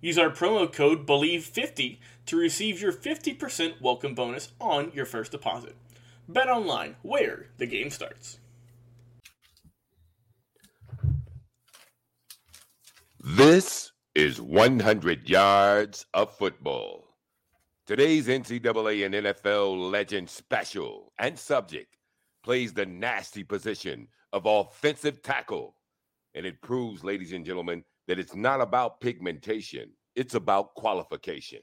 Use our promo code BELIEVE50 to receive your 50% welcome bonus on your first deposit. BetOnline, where the game starts. This is 100 yards of football. Today's NCAA and NFL legend special and subject plays the nasty position of offensive tackle. And it proves, ladies and gentlemen, that it's not about pigmentation, it's about qualification.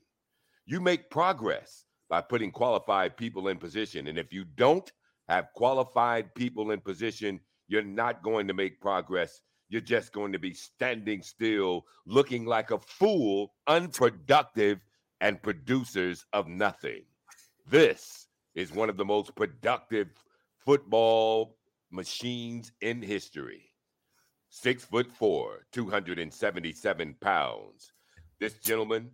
You make progress by putting qualified people in position. And if you don't have qualified people in position, you're not going to make progress. You're just going to be standing still, looking like a fool, unproductive, and producers of nothing. This is one of the most productive football machines in history six foot four, 277 pounds. This gentleman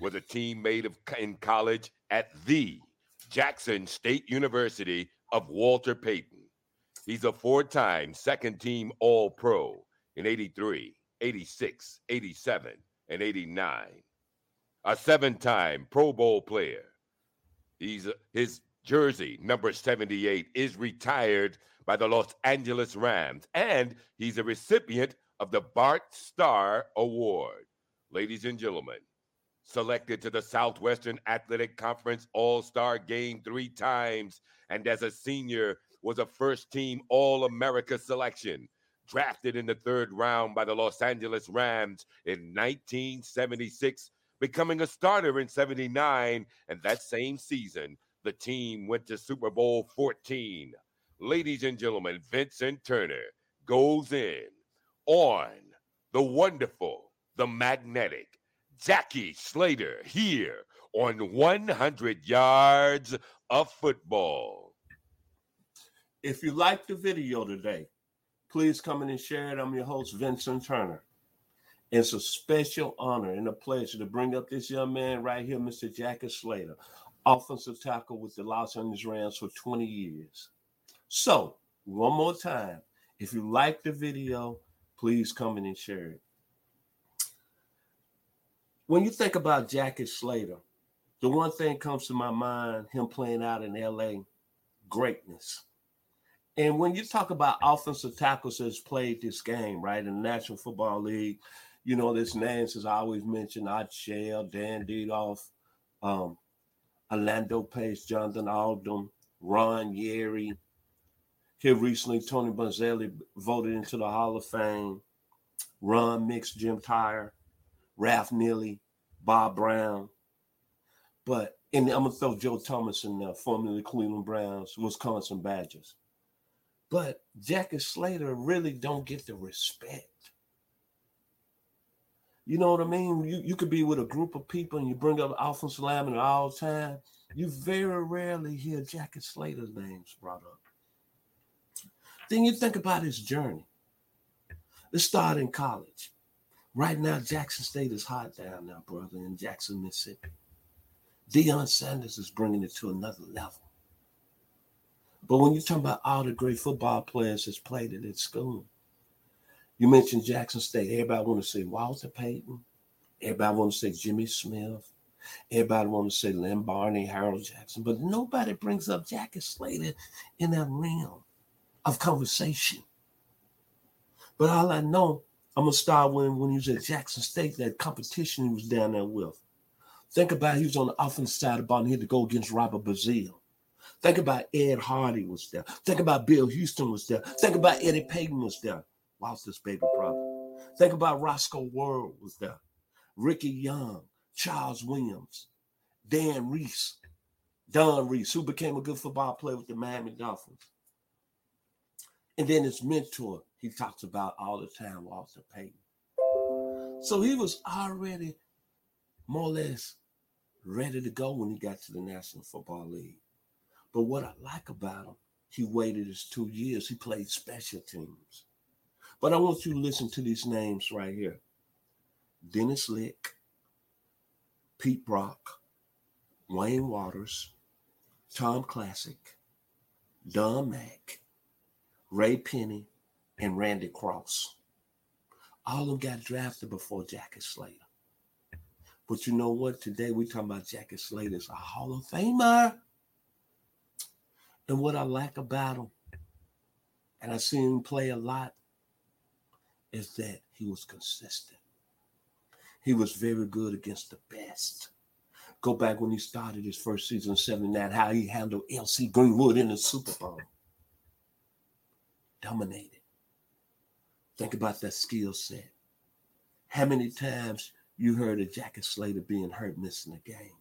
was a teammate of in college at the Jackson State University of Walter Payton. He's a four-time second team All-Pro in 83, 86, 87, and 89. A seven-time Pro Bowl player. He's his jersey number 78 is retired by the Los Angeles Rams, and he's a recipient of the Bart Starr Award. Ladies and gentlemen, selected to the Southwestern Athletic Conference All Star game three times, and as a senior, was a first team All America selection. Drafted in the third round by the Los Angeles Rams in 1976, becoming a starter in 79, and that same season, the team went to Super Bowl 14 ladies and gentlemen, Vincent Turner goes in on the wonderful, the magnetic Jackie Slater here on 100 yards of football. If you like the video today, please come in and share it. I'm your host, Vincent Turner. It's a special honor and a pleasure to bring up this young man right here, Mr. Jackie Slater, offensive tackle with the Los Angeles Rams for 20 years. So, one more time, if you like the video, please come in and share it. When you think about Jackie Slater, the one thing comes to my mind him playing out in LA greatness. And when you talk about offensive tackles that's played this game, right, in the National Football League, you know, there's names as I always mention, Art Shell, Dan Dierdorf, um, Orlando Pace, Jonathan Ogden, Ron Yary, here recently, Tony Boselli voted into the Hall of Fame. Ron Mix, Jim Tyrer, Ralph Neely, Bob Brown. But and I'm gonna throw Joe Thomas in there, formerly the Cleveland Browns, Wisconsin Badgers. But Jackie Slater really don't get the respect. You know what I mean? You, you could be with a group of people and you bring up offensive lineman all the time. You very rarely hear Jackie Slater's names brought up. Then you think about his journey. Let's start in college. Right now, Jackson State is hot down now, brother, in Jackson, Mississippi. Deion Sanders is bringing it to another level. But when you talk about all the great football players that's played at school, you mentioned Jackson State. Everybody want to say Walter Payton. Everybody want to say Jimmy Smith. Everybody want to say Lem Barney, Harold Jackson, but nobody brings up Jackie Slater in that realm of conversation. But all I know, I'm gonna start when when he was at Jackson State, that competition he was down there with. Think about he was on the offensive side of the ball and he had to go against Robert Brazile. Think about Ed Hardy was there. Think about Bill Houston was there. Think about Eddie Payton was there. Walter's baby brother. Think about Roscoe Word was there. Ricky Young, Charles Williams, Dan Reese, Don Reese, who became a good football player with the Miami Dolphins. And then his mentor, he talks about all the time, Walter Payton. So he was already more or less ready to go when he got to the National Football League. But what I like about him, he waited his two years. He played special teams. But I want you to listen to these names right here Dennis Lick, Pete Brock, Wayne Waters, Tom Classic, Don Mack, Ray Penny, and Randy Cross. All of them got drafted before Jackie Slater. But you know what? Today we're talking about Jackie Slater as a Hall of Famer. And what I like about him, and I seen him play a lot, is that he was consistent. He was very good against the best. Go back when he started his first season, 79, how he handled LC Greenwood in the Super Bowl. Dominated. Think about that skill set. How many times you heard of Jackie Slater being hurt, missing a game?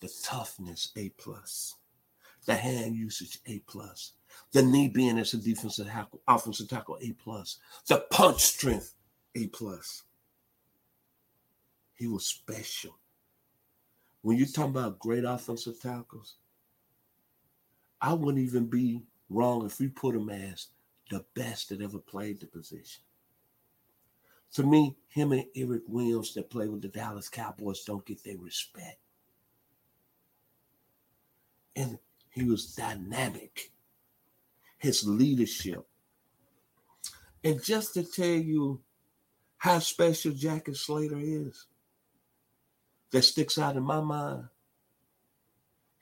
The toughness, A plus. The hand usage, A plus. The knee being as a defensive tackle, offensive tackle, A plus. The punch strength, A plus. He was special. When you're talking about great offensive tackles, I wouldn't even be wrong if we put him as the best that ever played the position. To me, him and Erik Williams that play with the Dallas Cowboys don't get their respect. And he was dynamic. His leadership. And just to tell you how special Jackie Slater is, that sticks out in my mind,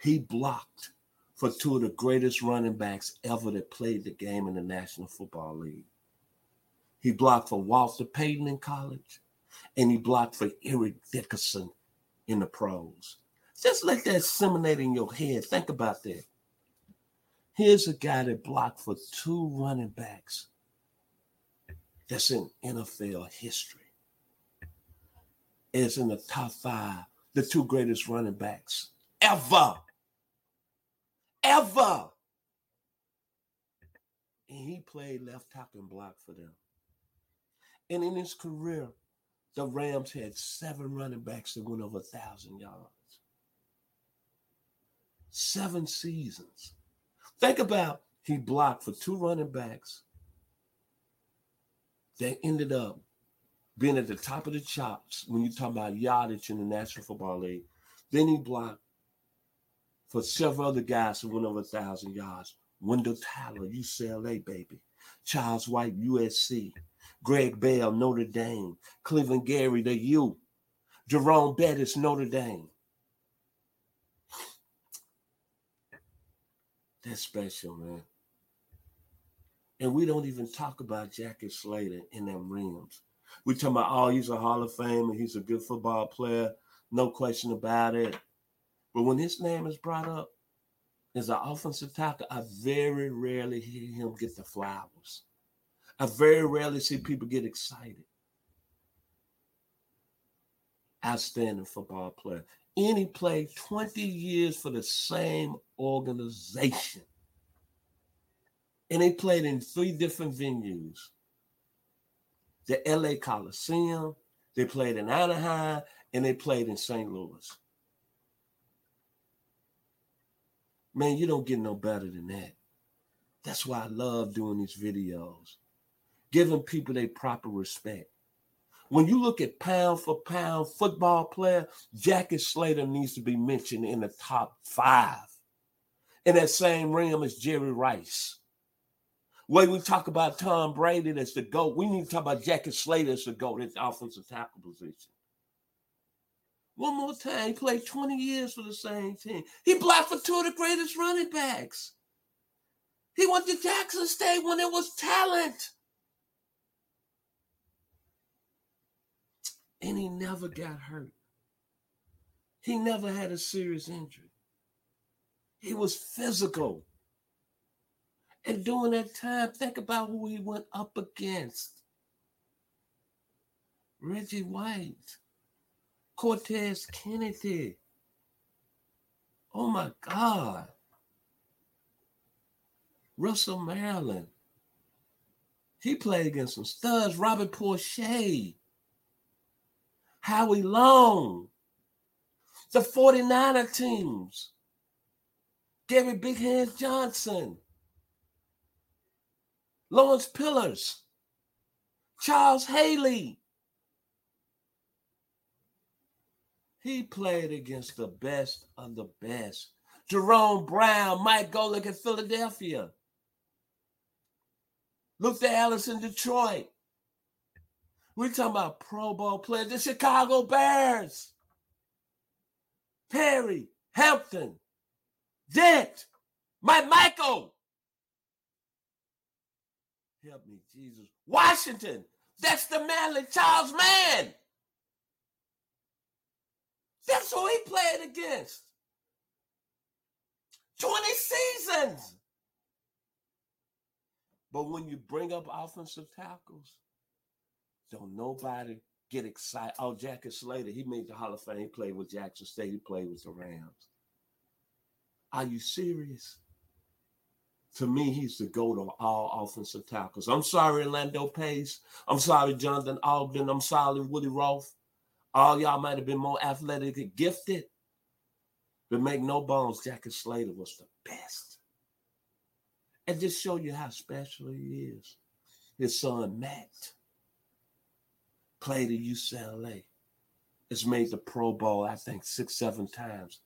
he blocked for two of the greatest running backs ever that played the game in the National Football League. He blocked for Walter Payton in college, and he blocked for Eric Dickerson in the pros. Just let that simulate in your head. Think about that. Here's a guy that blocked for two running backs that's in NFL history. Is in the top five, the two greatest running backs ever. Ever. And he played left tackle and block for them. And in his career, the Rams had seven running backs that went over a thousand yards seven seasons. Think about he blocked for two running backs that ended up being at the top of the chops when you talk about yardage in the National Football League. Then he blocked for several other guys who went over a thousand yards. Wendell Tyler, UCLA, baby. Charles White, USC. Greg Bell, Notre Dame. Cleveland Gary, the U. Jerome Bettis, Notre Dame. That's special, man. And we don't even talk about Jackie Slater in them rims. We talk about, oh, he's a Hall of Famer, he's a good football player, no question about it. But when his name is brought up as an offensive tackle, I very rarely hear him get the flowers. I very rarely see people get excited. Outstanding football player. And he played 20 years for the same organization. And they played in three different venues the LA Coliseum, they played in Anaheim, and they played in St. Louis. Man, you don't get no better than that. That's why I love doing these videos, giving people their proper respect. When you look at pound for pound football player, Jackie Slater needs to be mentioned in the top five. In that same realm as Jerry Rice. Way we talk about Tom Brady as the GOAT, we need to talk about Jackie Slater as the GOAT at the offensive tackle position. One more time, he played 20 years for the same team. He blocked for two of the greatest running backs. He went to Jackson State when it was talent. And he never got hurt. He never had a serious injury. He was physical. And during that time, think about who he went up against Reggie White, Cortez Kennedy. Oh my God. Russell Maryland. He played against some studs. Robert Porcher. Howie Long. The 49er teams. Gary Big Hands Johnson. Lawrence Pillers. Charles Haley. He played against the best of the best. Jerome Brown, Mike Golic in Philadelphia. Luther Ellis in Detroit. We're talking about Pro Bowl players, the Chicago Bears. Perry, Hampton, Dent, McMichael. Help me, Jesus. Washington, Dexter Manley, Charles Mann. That's who he played against. 20 seasons. But when you bring up offensive tackles, don't nobody get excited. Oh, Jackie Slater, he made the Hall of Fame. Played with Jackson State. He played with the Rams. Are you serious? To me, he's the GOAT of all offensive tackles. I'm sorry, Orlando Pace. I'm sorry, Jonathan Ogden. I'm sorry, Willie Roaf. All y'all might have been more athletic and gifted. But make no bones, Jackie Slater was the best. And just show you how special he is. His son, Matt, played at UCLA. Has made the Pro Bowl, I think, six, seven times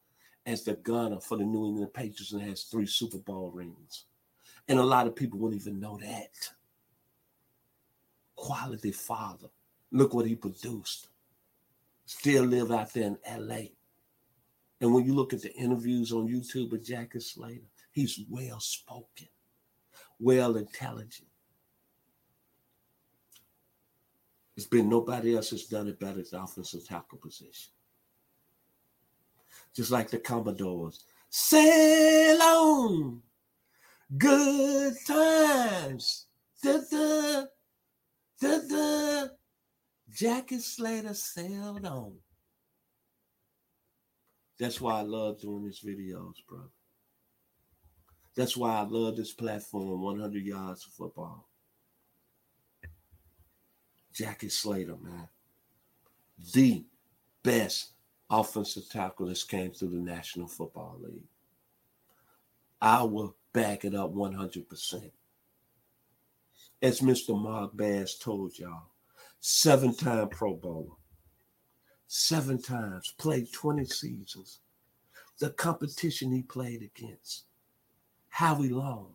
as the gunner for the New England Patriots and has three Super Bowl rings. And a lot of people wouldn't even know that. Quality father. Look what he produced. Still live out there in LA. And when you look at the interviews on YouTube with Jackie Slater, he's well spoken, well intelligent. There's been nobody else that's done it better at the offensive tackle position. Just like the Commodores. Sail on. Good times. Da, da, da, da. Jackie Slater sailed on. That's why I love doing these videos, brother. That's why I love this platform, 100 yards of football. Jackie Slater, man. The best offensive tackle that's came through the National Football League. I will back it up 100%. As Mr. Mark Bass told y'all, seven time Pro Bowler, seven times, played 20 seasons. The competition he played against Howie Long,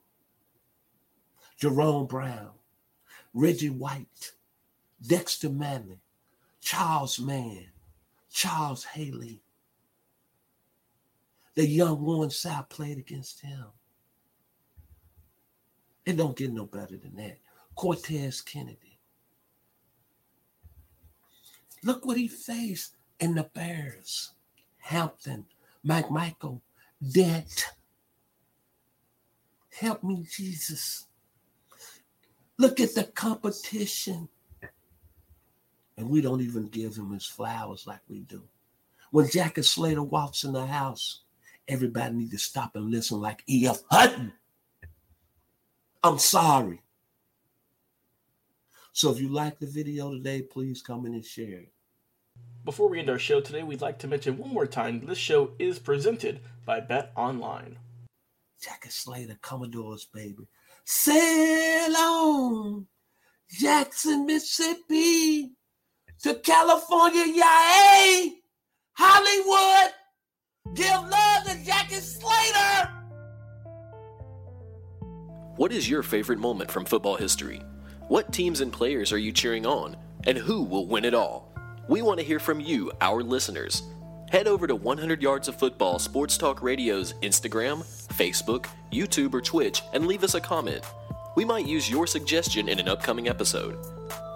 Jerome Brown, Reggie White, Dexter Manley, Charles Mann, Charles Haley. The young Warren Sapp played against him. It don't get no better than that. Cortez Kennedy. Look what he faced in the Bears. Hampton, McMichael, Dent. Help me, Jesus. Look at the competition. And we don't even give him his flowers like we do. When Jackie Slater walks in the house, everybody need to stop and listen like E.F. Hutton. I'm sorry. So if you like the video today, please come in and share it. Before we end our show today, we'd like to mention one more time this show is presented by BetOnline. Jackie Slater, Commodores, baby. Sail on, Jackson, Mississippi to California, yay! Hollywood, give love to Jackie Slater. What is your favorite moment from football history? What teams and players are you cheering on? And who will win it all? We want to hear from you, our listeners. Head over to 100 Yards of Football Sports Talk Radio's Instagram, Facebook, YouTube, or Twitch and leave us a comment. We might use your suggestion in an upcoming episode.